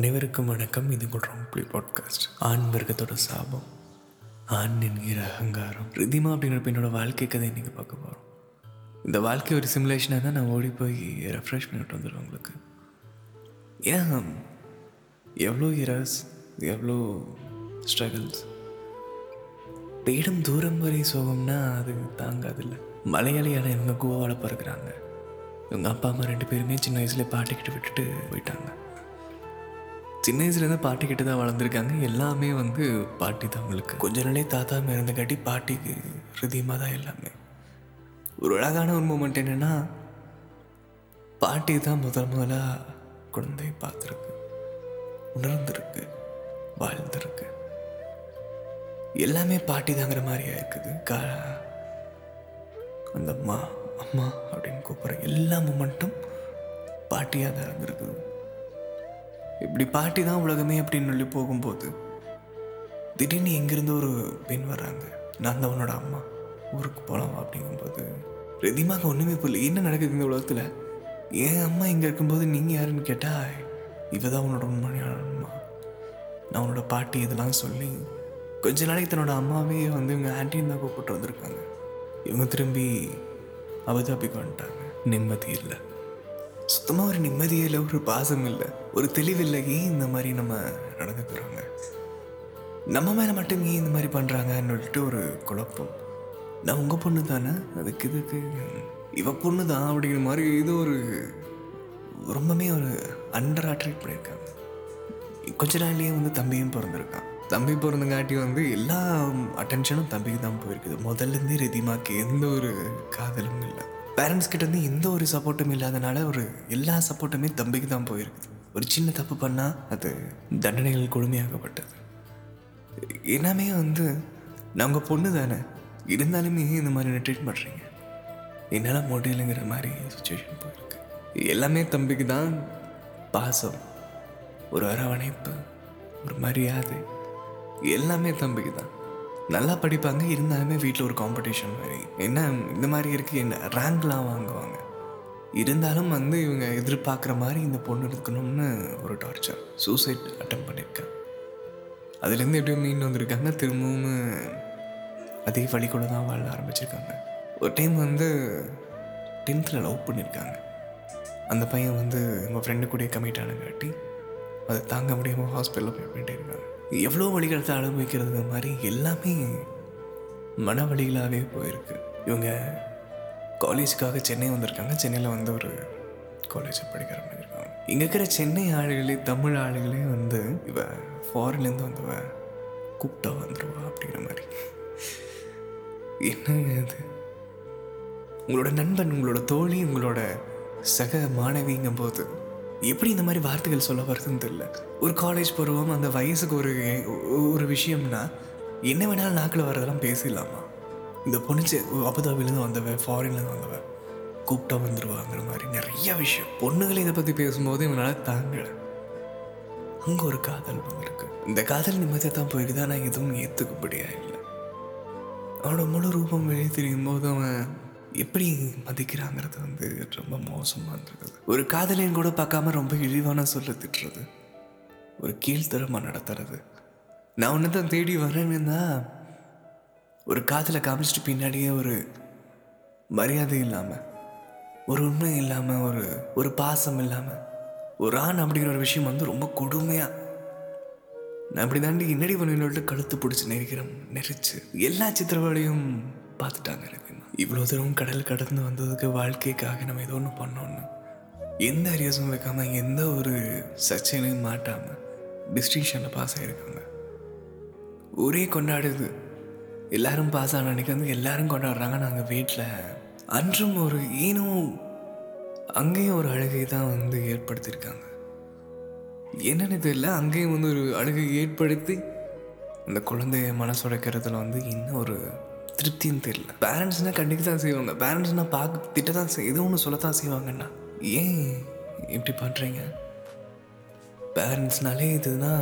அனைவருக்கும் வணக்கம். இது கொள்றோம் புலி பாட்காஸ்ட் ஆண் வர்க்கத்தோட சாபம் ஆண் என்கிற அகங்காரம். ரிதிமா அப்படிங்கிறப்ப என்னோட வாழ்க்கை கதை நீங்கள் பார்க்க போகிறோம் இந்த வாழ்க்கை ஒரு சிமுலேஷனாக தான் நான் ஓடி போய் ரெஃப்ரெஷ் பண்ணிட்டு வந்துடுவேன் உங்களுக்கு. ஏன்? எவ்வளோ இரஸ் எவ்வளோ ஸ்ட்ரகிள்ஸ் தேடும் தூரம் வரை சோகம்னா அது தாங்காதில்லை. மலையாளியான இவங்க கோவாவில் பிறகுறாங்க இவங்க அப்பா அம்மா ரெண்டு பேருமே சின்ன வயசுல பாட்டிக்கிட்டு விட்டுட்டு போயிட்டாங்க. சின்ன வயசுலேருந்து பாட்டி கிட்ட தான் வளர்ந்துருக்காங்க. எல்லாமே வந்து பாட்டி தான் அவங்களுக்கு கொஞ்ச நாளே தாத்தா இருந்தங்காட்டி பாட்டிக்கு ஹிருதயமாக தான் எல்லாமே. ஒரு அழகான ஒரு மூமெண்ட் என்னென்னா பாட்டி தான் முதல் முதலாக குழந்தையை பார்த்துருக்கு. உணர்ந்திருக்கு வாழ்ந்திருக்கு. எல்லாமே பாட்டி தாங்கிற மாதிரியா இருக்குது. கா அந்த அம்மா அம்மா அப்படின்னு கூப்பிட்ற எல்லா மூமெண்ட்டும் பாட்டியாக தான் இருந்திருக்குது. இப்படி பாட்டி தான் உலகமே அப்படின்னு சொல்லி போகும்போது திடீர்னு எங்கேருந்து ஒரு பெண் வர்றாங்க. நான் தான் உன்னோட அம்மா. ஊருக்கு போகலாம் அப்படிங்கும்போது ரெதிமாக ஒன்றுமே புரியல. என்ன நடக்குது இந்த உலகத்தில்? என் அம்மா இங்கே இருக்கும்போது நீங்கள் யாருன்னு கேட்டால் இவ தான் உன்னோட உண்மையான அம்மா. நான் உன்னோட பாட்டி இதெல்லாம் சொல்லி கொஞ்ச நாளைக்கு தன்னோட அம்மாவே வந்து இவங்க ஆன்டின்னு தான் கூப்பிட்டு வந்திருக்காங்க. இவங்க திரும்பி அபுதாபிக்கு வந்துட்டாங்க. நிம்மதி இல்லை. சுத்தமாக ஒரு நிம்மதியே இல்லை ஒரு பாசம் இல்லை. ஒரு தெளிவில்லை. ஏன் இந்த மாதிரி நம்ம நடந்துக்கிறோங்க நம்ம மேலே மட்டும் ஏன் இந்த மாதிரி பண்ணுறாங்கன்னு சொல்லிட்டு ஒரு குழப்பம். நான் உங்கள் பொண்ணு தானே? அதுக்கு இதுக்கு இவ பொண்ணு தான் அப்படிங்கிற மாதிரி ஏதோ ஒரு ரொம்பவே ஒரு அண்டர் அட்ராக்ட் பண்ணியிருக்காங்க. கொஞ்ச நாள்லேயே வந்து தம்பியும் பிறந்திருக்கான். தம்பி பிறந்தங்காட்டி வந்து எல்லா அட்டென்ஷனும் தம்பிக்கு தான் போயிருக்குது. முதல்ல இருந்தே ரிதிமாக்கு எந்த ஒரு காதலும் இல்லை. பேரண்ட்ஸ் கிட்டேருந்து எந்த ஒரு சப்போர்ட்டும் இல்லாதனால ஒரு எல்லா சப்போர்ட்டுமே தம்பிக்கு தான் போயிருக்குது ஒரு சின்ன தப்பு பண்ணால் அது தண்டனைகள் கொடுமையாகப்பட்டது எல்லாமே வந்து நாங்கள் பொண்ணு தானே. இருந்தாலுமே இந்த மாதிரி ட்ரீட் பண்ணுறீங்க என்னால் முடியலைங்கிற மாதிரி சுச்சுவேஷன் போயிருக்கு. எல்லாமே தம்பிக்கு தான் பாசம் ஒரு அரவணைப்பு ஒரு மரியாதை. எல்லாமே தம்பிக்கு தான். நல்லா படிப்பாங்க இருந்தாலுமே வீட்டில் ஒரு காம்படிஷன் மாதிரி. என்ன இந்த மாதிரி இருக்குது என்ன ரேங்க்லாம் வாங்குவாங்க. இருந்தாலும் வந்து இவங்க எதிர்பார்க்குற மாதிரி இந்த பொண்ணு இருக்கணும்னு ஒரு டார்ச்சர் சூசைட் அட்டம் பண்ணியிருக்காங்க அதுலேருந்து எப்படியோ மீன் வந்திருக்காங்க. திரும்பவும் அதே வழிக்குள்ள தான் வாழ ஆரம்பிச்சிருக்காங்க. ஒரு டைம் வந்து டென்த்தில் லவ் பண்ணியிருக்காங்க அந்த பையன் வந்து நம்ம ஃப்ரெண்டு கூட கமிட் ஆனங்காட்டி அதை தாங்க முடியாமல் ஹாஸ்பிட்டலில் போய் பண்ணிட்டே இருக்காங்க. எவ்வளோ வழிகளத்தை அனுபவிக்கிறது மாதிரி எல்லாமே மன வழிகளாகவே போயிருக்கு. இவங்க காலேஜுக்காக சென்னை வந்திருக்காங்க. சென்னையில் வந்து ஒரு காலேஜ் படிக்கிற மாதிரி இருக்காங்க இங்கே இருக்கிற சென்னை ஆளுகளே தமிழ் ஆளுகளே வந்து இவ ஃபாரின்லேருந்து வந்தவ கூப்பிட்டா வந்துடுவா அப்படிங்கிற மாதிரி. என்னங்க இது? உங்களோட நண்பன் உங்களோட தோழி உங்களோட சக மாணவிங்கும் போது எப்படி இந்த மாதிரி வார்த்தைகள் சொல்ல வருதுன்னு தெரியல. ஒரு காலேஜ் பருவம் அந்த வயசுக்கு ஒரு ஒரு விஷயம்னா என்ன வேணாலும் நாக்கில் வர்றதெல்லாம் பேசிடலாமா? இந்த பொண்ணு அபுதாபிலேருந்து வந்தவன் ஃபாரின்லேருந்து வந்தவன் கூப்பிட்டா வந்துடுவாங்கிற மாதிரி நிறைய விஷயம். பொண்ணுகளை இதை பற்றி பேசும்போது இவனால் தாங்கலை. அங்கே ஒரு காதல் வந்திருக்கு. இந்த காதல் நிம்மதியாக தான் போயிருக்குது ஆனால் எதுவும் ஏற்றுக்கப்படியா இல்லை. அவனோட முழு ரூபம் வெளியே தெரியும் போது அவன் எப்படி மதிக்கிறாங்கிறது வந்து ரொம்ப மோசமாக இருந்தது ஒரு காதலின் கூட பார்க்காம ரொம்ப இழிவான சொல்ல திட்டுறது. ஒரு கீழ்த்தரமாக நடத்துறது. நான் ஒன்று தான் தேடி வரேன்னு தான் ஒரு காதலை காமிச்சிட்டு பின்னாடியே ஒரு மரியாதை இல்லாமல் ஒரு உண்மை இல்லாமல் ஒரு ஒரு பாசம் இல்லாமல் ஒரு ஆண் அப்படிங்கிற ஒரு விஷயம் வந்து ரொம்ப கொடுமையாக நான் அப்படி தாண்டி இன்னடி பண்ணிட்டு கழுத்து பிடிச்சி நெரிக்கிறேன் நெரிச்சு எல்லா சித்திரவதையும் பார்த்துட்டாங்க எனக்கு. இவ்வளோ தூரம் கடல் கடந்து வந்ததுக்கு வாழ்க்கைக்காக நம்ம ஏதோ ஒன்று பண்ணோன்னு எந்த அரியஸும் வைக்காமல் எந்த ஒரு சர்ச்சையிலையும் மாட்டாமல் டிஸ்டிங்ஷனில் பாஸ் ஆகிருக்காங்க ஒரே கொண்டாடுது. எல்லாரும் பாஸ் ஆன அன்றைக்கி வந்து எல்லாரும் கொண்டாடுறாங்க. நாங்கள் வீட்டில் அன்றும் ஒரு ஏனோ அங்கேயும் ஒரு அழுகை தான் வந்து ஏற்படுத்தியிருக்காங்க. என்னன்னு தெரியல. அங்கேயும் வந்து ஒரு அழுகை ஏற்படுத்தி அந்த குழந்தைய மனசுடைக்கிறதுல வந்து இன்னும் ஒரு திருப்தின்னு தெரியல. பேரண்ட்ஸ்னால் கண்டிக்க தான் செய்வாங்க. பேரண்ட்ஸ்னால் பார்க்க திட்ட தான் செய் எதுவும் ஒன்று சொல்லத்தான் செய்வாங்கண்ணா ஏன் இப்படி பண்ணுறீங்க பேரண்ட்ஸ்னாலே இதுனா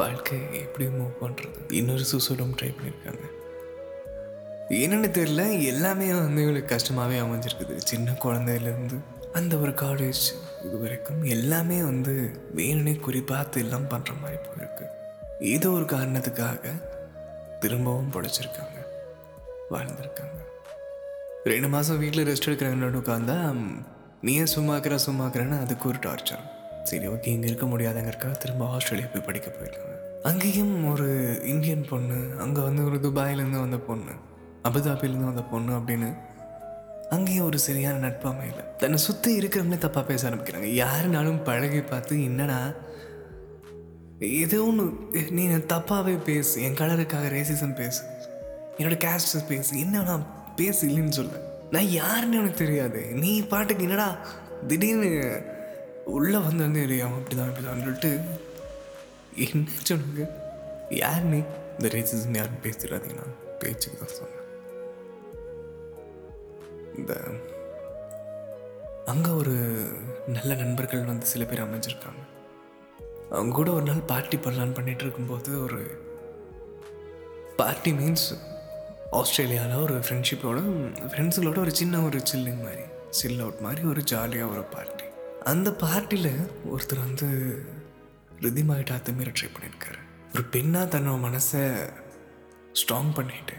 வாழ்க்கை எப்படி மூவ் பண்ணுறது இன்னொரு சூசைடும் ட்ரை பண்ணியிருக்காங்க என்னென்னு தெரியல. எல்லாமே வந்து இவங்களுக்கு கஷ்டமாகவே அமைஞ்சிருக்குது. சின்ன குழந்தையிலேருந்து அந்த ஒரு காலேஜ் இது வரைக்கும் எல்லாமே வந்து வேணுனே குறிப்பாத்து எல்லாம் பண்ணுற மாதிரி போயிருக்கு. ஏதோ ஒரு காரணத்துக்காக திரும்பவும் பிழைச்சிருக்காங்க வாழ்ந்திருக்காங்க. ரெண்டு மாதம் வீட்டில் ரெஸ்ட் எடுக்கிறாங்கன்னு உட்காந்தா நீ ஏன் சும்மாக்கிற சும்மாக்கிறேன்னு அதுக்கு ஒரு டார்ச்சர் சரி ஓகே இங்கே இருக்க முடியாதங்கிறக்கா திரும்ப ஆஸ்திரேலியா போய் படிக்க போயிருக்காங்க. அங்கேயும் ஒரு இந்தியன் பொண்ணு அங்கே வந்து ஒரு துபாயிலேருந்து வந்த பொண்ணு அபுதாபிலேருந்து வந்த பொண்ணு அப்படின்னு அங்கேயும் ஒரு சரியான நட்பு அமையல. தன்னை சுற்றி இருக்கிறவங்களே தப்பாக பேச ஆரம்பிக்கிறாங்க. யாருனாலும் பழகி பார்த்து என்னடா இது ஒன்று நீ தப்பாகவே பேசு. என் கலருக்காக ரேசிசம் பேசு. என்னோட கேஸ்ட் பேசு. என்ன நான் பேசு இல்லைன்னு சொல்ல. நான் யாருன்னு எனக்கு தெரியாது. நீ பாட்டுக்கு என்னடா திடீர்னு உள்ளே வந்து வந்து தெரியும் அப்படிதான் அப்படிதான் சொல்லிட்டு என்ன சொல்லுங்க யார் நீ இந்த ரேசிசம் யாரும் பேசிடாதீங்க. நான் பேச்சுக்கு தான் சொன்னேன். இந்த அங்கே ஒரு நல்ல நண்பர்கள் வந்து சில பேர் அமைஞ்சிருக்காங்க. அவங்க கூட ஒரு நாள் பார்ட்டி பண்ணலான்னு பண்ணிட்டு இருக்கும்போது ஒரு பார்ட்டி மீன்ஸ் ஆஸ்திரேலியாவில் ஒரு ஃப்ரெண்ட்ஷிப்போட ஃப்ரெண்ட்ஸுகளோட ஒரு சின்ன ஒரு சில்லிங் மாதிரி சில் அவுட் மாதிரி ஒரு ஜாலியாக ஒரு பார்ட்டி அந்த பார்ட்டியில் ஒருத்தர் வந்து ரிதிமாகிட்ட அத்துமீற ட்ரை பண்ணியிருக்காரு ஒரு பெண்ணாக தன்னோட மனசை ஸ்ட்ராங் பண்ணிட்டு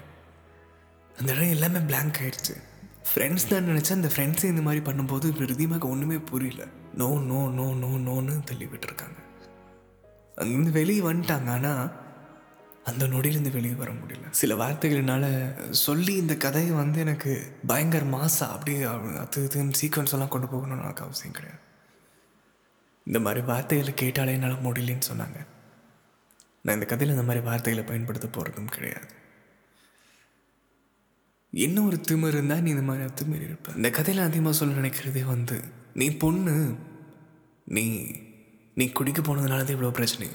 அந்த இடம் எல்லாமே பிளாங்க் ஆயிடுச்சு. ஃப்ரெண்ட்ஸ் தான் நினச்சா அந்த ஃப்ரெண்ட்ஸே இந்த மாதிரி பண்ணும்போது இப்போ ரிதிமாக்கு ஒன்றுமே புரியல. நோ நோ நோ நோ நோன்னு தள்ளி விட்டுருக்காங்க. அங்கேருந்து வெளியே வந்துட்டாங்க. ஆனால் அந்த நொடியிலேருந்து வெளியே வர முடியல. சில வார்த்தைகளினால சொல்லி இந்த கதையை வந்து எனக்கு பயங்கர மாசா அப்படியே அது இதுன்னு சீக்வன்ஸ் எல்லாம் கொண்டு போகணும்னு எனக்கு அவசியம் கிடையாது. இந்த மாதிரி வார்த்தைகளை கேட்டாலே என்னால் முடியலன்னு சொன்னாங்க. நான் இந்த கதையில் இந்த மாதிரி வார்த்தைகளை பயன்படுத்த போகிறதும் கிடையாது. என்ன ஒரு திமிர் இருந்தால் நீ இந்த மாதிரி திமிர் இருப்ப. இந்த கதையில் அதிகமாக சொல்ல நினைக்கிறதே வந்து நீ பொண்ணு நீ நீ குடிக்க போனதுனால தான் இவ்வளோ பிரச்சனை.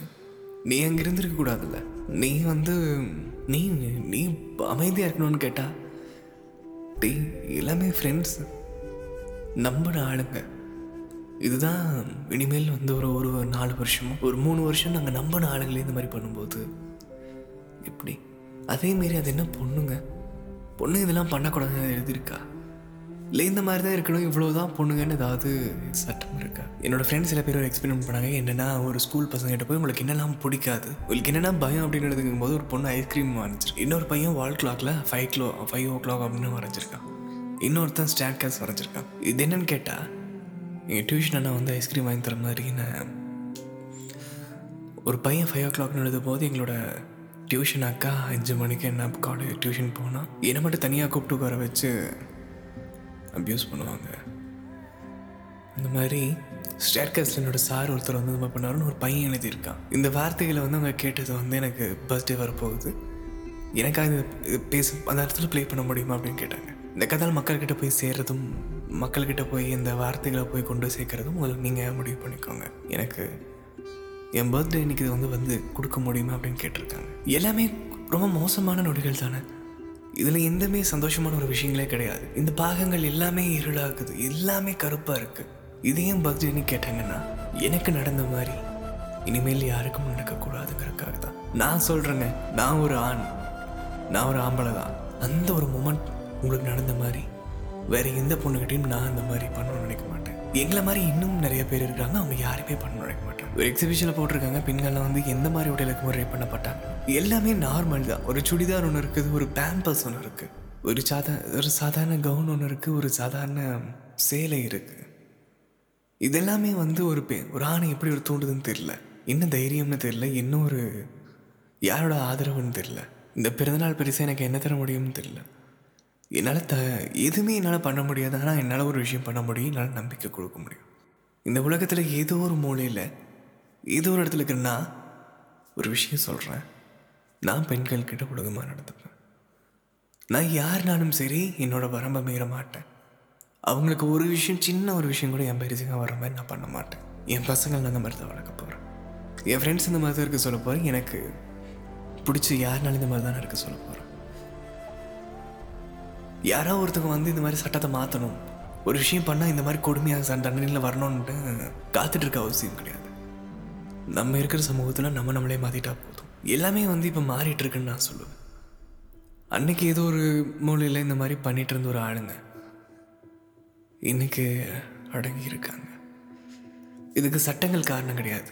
நீ அங்கே இருந்திருக்க கூடாதுல்ல. நீ வந்து நீ நீ அமைதியாக இருக்கணும்னு கேட்டா டேய் எல்லாமே ஃப்ரெண்ட்ஸ் நம்பின ஆளுங்க. இதுதான் இனிமேல் வந்து ஒரு ஒரு நாலு வருஷம் ஒரு மூணு வருஷம் நாங்கள் நம்பின ஆளுங்களே இந்த மாதிரி பண்ணும்போது. எப்படி? அதேமாரி அது என்ன பொண்ணுங்க? பொண்ணு இதெல்லாம் பண்ணக்கூடாதுன்னு எழுதியிருக்கா? இல்லை இந்த மாதிரி தான் இருக்கணும் இவ்வளோ தான் பொண்ணுங்கன்னு ஏதாவது சட்டம் இருக்கா? என்னோட ஃப்ரெண்ட்ஸ் சில பேர் ஒரு எக்ஸ்பெரிமெண்ட் பண்ணாங்க. என்னென்னா ஒரு ஸ்கூல் பசங்கிட்ட போய் உங்களுக்கு என்னெல்லாம் பிடிக்காது உங்களுக்கு என்னென்னா பயம் அப்படின்னு எழுதுங்கும் போது ஒரு பொண்ணு ஐஸ்கிரீம் வரைஞ்சிருக்கு இன்னொரு பையன் வால் கிளாக்ல five kilo five o'clock அப்படின்னு வரைஞ்சிருக்கான். இன்னொருத்தன் ஸ்டாண்ட் கேஸ் வரைஞ்சிருக்கான். இது என்னன்னு கேட்டால் எங்கள் டியூஷன் அண்ணா வந்து ஐஸ்கிரீம் வாங்கி தர மாதிரி நான் ஒரு பையன் ஃபைவ் ஓ கிளாக்னு எழுதும் போது எங்களோட டியூஷன் அக்கா அஞ்சு மணிக்கு என்ன காலேஜ் டியூஷன் போனால் என்னை மட்டும் தனியாக கூப்பிட்டு வர வச்சு அப்யூஸ் பண்ணுவாங்க. இந்த மாதிரி ஸ்டேர்கேஸில் என்னோட சார் ஒருத்தர் வந்து நம்ம பண்ணாருன்னு ஒரு பையன் எழுதியிருக்கான். இந்த வார்த்தைகளை வந்து அவங்க கேட்டது வந்து எனக்கு பர்த்டே வரப்போகுது. எனக்காக இது பேச அந்த இடத்துல ப்ளே பண்ண முடியுமா அப்படின்னு கேட்டாங்க. இந்த கதால் மக்கள்கிட்ட போய் சேர்றதும் மக்கள்கிட்ட போய் இந்த வார்த்தைகளை போய் கொண்டு சேர்க்கறதும் உங்களுக்கு நீங்கள் முடிவு பண்ணிக்கோங்க. எனக்கு என் பர்த்டே இன்னைக்கு இது வந்து வந்து கொடுக்க முடியுமா அப்படின்னு கேட்டிருக்காங்க. எல்லாமே ரொம்ப மோசமான நொடிகள் தானே. இதில் எந்தமே சந்தோஷமான ஒரு விஷயங்களே கிடையாது. இந்த பாகங்கள் எல்லாமே இருளாகுது எல்லாமே கருப்பாக இருக்குது இதையும் பர்த்டேன்னு கேட்டாங்கன்னா எனக்கு நடந்த மாதிரி. இனிமேல் யாருக்கும் நடக்கக்கூடாதுங்கிறதுக்காக தான். நான் சொல்கிறேங்க நான் ஒரு ஆண். நான் ஒரு ஆம்பளை தான். அந்த ஒரு மூமெண்ட் உங்களுக்கு நடந்த மாதிரி வேறு எந்த பொண்ணுக்கிட்டையும் நான் அந்த மாதிரி பண்ணணும்னு நினைக்க மாட்டேன். எங்களை மாதிரி இன்னும் நிறைய பேர் இருக்காங்க. அவங்க யாருமே பண்ண நினைக்க மாட்டாங்க ஒரு எக்ஸிபிஷனில் போட்டிருக்காங்க. பெண்கள்லாம் வந்து எந்த மாதிரி உடலுக்கு முறை பண்ணப்பட்டாங்க. எல்லாமே நார்மல் தான். ஒரு சுடிதார் ஒன்று இருக்குது ஒரு பேம்பர்ஸ் ஒன்று இருக்குது ஒரு சாதா ஒரு சாதாரண கவுன் ஒன்று இருக்குது ஒரு சாதாரண சேலை இருக்குது இதெல்லாமே வந்து ஒரு பெ ஒரு ஆணை எப்படி ஒரு தூண்டுதுன்னு தெரியல. என்ன தைரியம்னு தெரியல. என்ன ஒரு யாரோட ஆதரவுன்னு தெரியல. இந்த பிறந்தநாள் பெருசாக எனக்கு என்ன தர முடியும்னு தெரியல. என்னால் த எதுவுமே என்னால் பண்ண முடியாது. ஆனால் என்னால் ஒரு விஷயம் பண்ண முடியும். என்னால் நம்பிக்கை கொடுக்க முடியும். இந்த உலகத்தில் ஏதோ ஒரு மூலையில் ஏதோ ஒரு இடத்துல இருக்கிற நான் ஒரு விஷயம் சொல்கிறேன் நான் பெண்கள் கிட்ட ஒழுங்கமாக நடந்துப்பேன். நான் யாருனாலும் சரி என்னோட வரம்பை மீற மாட்டேன். அவங்களுக்கு ஒரு விஷயம் சின்ன ஒரு விஷயம் கூட என் பெருசுங்க வர மாதிரி நான் பண்ண மாட்டேன். என் பசங்கள் நான் அந்த மாதிரி தான் வளர்க்க போகிறேன் என் ஃப்ரெண்ட்ஸ் இந்த மாதிரி தான் இருக்க சொல்ல போகிறேன் எனக்கு பிடிச்ச யாருனாலும் இந்த மாதிரி தான் இருக்க சொல்ல போகிறேன் யாரோ ஒருத்தவங்க வந்து இந்த மாதிரி சட்டத்தை மாற்றணும் ஒரு விஷயம் பண்ணால் இந்த மாதிரி கொடுமையாக ச- தண்டனையில் வரணும்ன்ட்டு காத்துட்டு இருக்க அவசியம் கிடையாது. நம்ம இருக்கிற சமூகத்தில் நம்ம நம்மளே மாற்றிட்டா போதும். எல்லாமே வந்து இப்போ மாறிட்டு இருக்குன்னு நான் சொல்லுவேன். அன்னைக்கு ஏதோ ஒரு மூலையில் இந்த மாதிரி பண்ணிட்டு இருந்த ஒரு ஆளுங்க இன்னைக்கு அடங்கி இருக்காங்க இதுக்கு சட்டங்கள் காரணம் கிடையாது.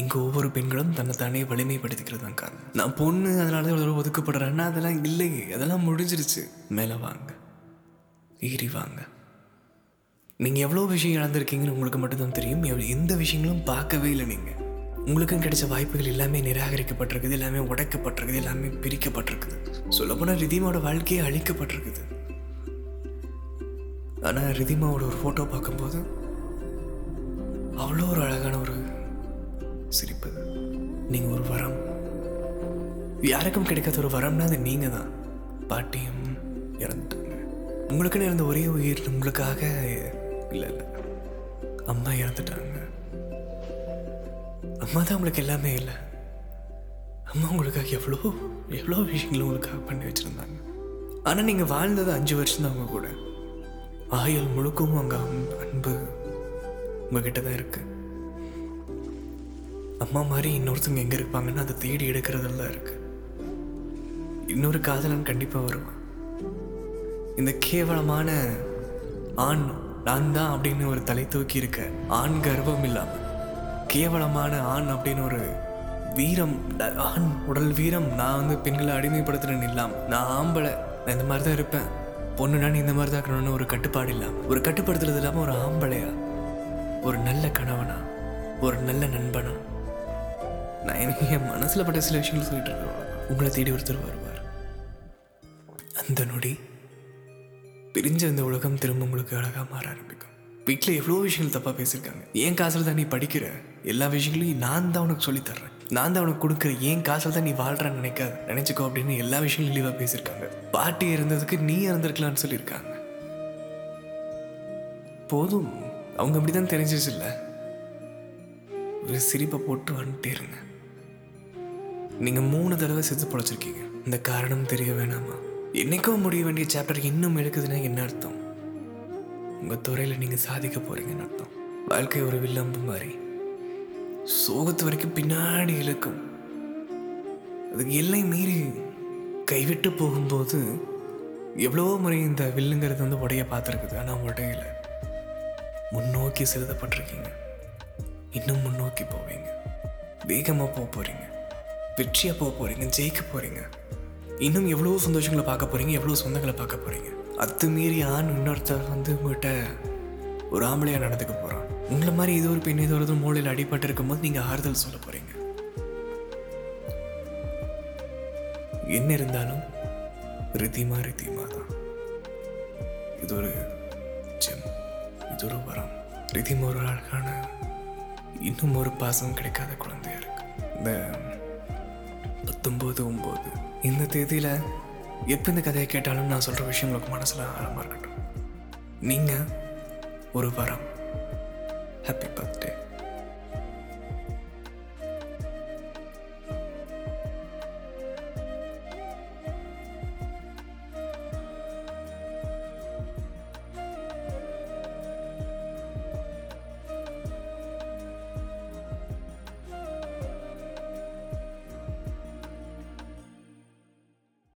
இங்கே ஒவ்வொரு பெண்களும் தன்னை தானே வலிமைப்படுத்திக்கிறது தான் காரணம். நான் பொண்ணு அதனால தான் இவ்வளவு ஒதுக்கப்படுறேன்னா அதெல்லாம் இல்லையே அதெல்லாம் முடிஞ்சிருச்சு. மேலே வாங்க. ஏறி வாங்க. நீங்கள் எவ்வளோ விஷயம் இழந்திருக்கீங்கன்னு உங்களுக்கு மட்டும்தான் தெரியும். எந்த விஷயங்களும் பார்க்கவே இல்லை நீங்கள் உங்களுக்கும் கிடைச்ச வாய்ப்புகள் எல்லாமே நிராகரிக்கப்பட்டிருக்குது. எல்லாமே உடைக்கப்பட்டிருக்குது. எல்லாமே பிரிக்கப்பட்டிருக்குது. சொல்லப்போனால் ரிதிமாவோட வாழ்க்கையே அழிக்கப்பட்டிருக்குது. ஆனால் ரிதிமாவோட ஒரு ஃபோட்டோ பார்க்கும்போது அவ்வளோ ஒரு அழகான ஒரு சிரிப்பு நீங்கள் ஒரு வரம். யாருக்கும் கிடைக்காத ஒரு வரம்னா அது நீங்கள் தான். பாட்டியும் இறந்துட்டாங்க. உங்களுக்குன்னு இருந்த ஒரே உயிர் உங்களுக்காக இல்லை இல்லை. அம்மா இறந்துட்டாங்க. அம்மா தான் உங்களுக்கு எல்லாமே இல்லை. அம்மா உங்களுக்காக எவ்வளோ எவ்வளோ விஷயங்களும் உங்களுக்காக பண்ணி வச்சுருந்தாங்க. ஆனால் நீங்கள் வாழ்ந்தது அஞ்சு வருஷம் தான் அவங்க கூட. ஆயுள் முழுக்கவும் அங்கே அன்பு உங்ககிட்ட தான் இருக்கு. அம்மா மாதிரி இன்னொருத்தவங்க எங்கே இருப்பாங்கன்னு அதை தேடி எடுக்கிறதுல தான் இருக்கு. இன்னொரு காதலன் கண்டிப்பாக வருவான். இந்த கேவலமான ஆண் நான் தான் அப்படின்னு ஒரு தலை தூக்கி இருக்க ஆண் கர்வம் இல்லாமல் கேவலமான ஆண் அப்படின்னு ஒரு வீரம் ஆண் உடல் வீரம் நான் வந்து பெண்களை அடிமைப்படுத்துறேன்னு இல்லாமல் நான் ஆம்பளை நான் இந்த மாதிரி தான் இருப்பேன். பொண்ணுனா நீ இந்த மாதிரி தான் இருக்கணும்னு ஒரு கட்டுப்பாடு இல்லாமல் ஒரு கட்டுப்படுத்துறது இல்லாமல் ஒரு ஆம்பளையா? ஒரு நல்ல கணவனா? ஒரு நல்ல நண்பனா? நான் எனக்கு என் மனசில் பட்ட சில விஷயங்கள் சொல்லிட்டு இருக்கேன். உங்களை தேடி ஒருத்தர் வருவார். அந்த நொடி பிரிஞ்ச இந்த உலகம் திரும்ப உங்களுக்கு அழகாக மாற ஆரம்பிக்கும். வீட்டில் எவ்வளோ விஷயங்கள் தப்பாக பேசியிருக்காங்க. ஏன் காசில் தான் நீ படிக்கிற. எல்லா விஷயங்களையும் நான் தான் உனக்கு சொல்லித் தர்றேன். நான் தான் உனக்கு கொடுக்குற. ஏன் காசில் தான் நீ வாழ்கிறன்னு நினைக்காது. நினச்சிக்கோ அப்படின்னு எல்லா விஷயங்களும் இழிவாக பேசியிருக்காங்க. பாட்டி இருந்ததுக்கு நீ இறந்துருக்கலாம்னு சொல்லியிருக்காங்க. போதும். அவங்க அப்படி தான் தெரிஞ்சிச்சு இல்லை ஒரு சிரிப்பை போட்டு வந்துட்டே இருங்க நீங்கள் மூணு தடவை செத்து பொழைச்சிருக்கீங்க. இந்த காரணம் தெரிய வேணாமா? என்னைக்கும் முடிய வேண்டிய சாப்டர் இன்னும் எழுக்குதுன்னா என்ன அர்த்தம்? உங்கள் துறையில் நீங்கள் சாதிக்க போகிறீங்கன்னு அர்த்தம். வாழ்க்கை ஒரு வில்லம்பு மாதிரி. சோகத்து வரைக்கும் பின்னாடி இழுக்கும். அதுக்கு எல்லை மீறி கைவிட்டு போகும்போது எவ்வளோ முறை இந்த வில்லுங்கிறது வந்து உடைய பார்த்துருக்குது. ஆனால் உடையில முன்னோக்கி செலுத்தப்பட்டிருக்கீங்க. இன்னும் முன்னோக்கி போவீங்க. வேகமாக போக போகிறீங்க வெற்றியாக போக போகிறீங்க ஜெயிக்க போகிறீங்க இன்னும் எவ்வளோ சந்தோஷங்களை பார்க்க போகிறீங்க எவ்வளோ சொந்தங்களை பார்க்க போகிறீங்க அது மீறி ஆண் இன்னொருத்தர் வந்து உங்கள்கிட்ட ஒரு ஆம்பளையாக நடந்துக்க போகிறான் உங்களை மாதிரி இது ஒரு பெண் இது ஒரு மூளையில் அடிபட்டு இருக்கும்போது நீங்கள் ஆறுதல் சொல்ல போகிறீங்க என்ன இருந்தாலும் ரித்திமா ரித்திமா தான். இது ஒரு ஜெம். இது ஒரு வரம். ரித்திமா ஒரு அழகான இன்னும் ஒரு பாசம் கிடைக்காத குழந்தையாக இருக்கு. இந்த பத்தொம்போது ஒம்பது. இந்த தேதியில் எப்போ இந்த கதையை கேட்டாலும் நான் சொல்கிற விஷயம் உங்களுக்கு மனசில் ஆழமாக இருக்கட்டும். நீங்கள் ஒரு வரம். Happy birthday